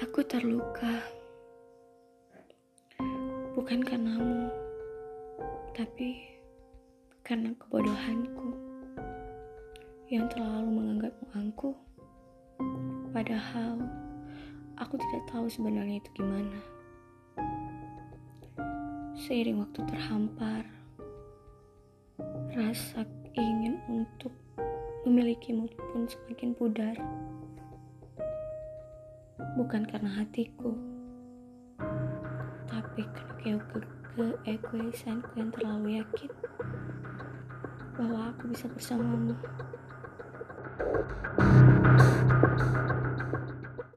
Aku terluka, bukan karenamu, tapi karena kebodohanku yang terlalu menganggapmu angkuh. Padahal aku tidak tahu sebenarnya itu gimana. Seiring waktu terhampar, rasa ingin untuk memilikimu pun semakin pudar. Bukan karena hatiku, tapi karena ke keegoisanku yang terlalu yakin bahwa aku bisa bersamamu.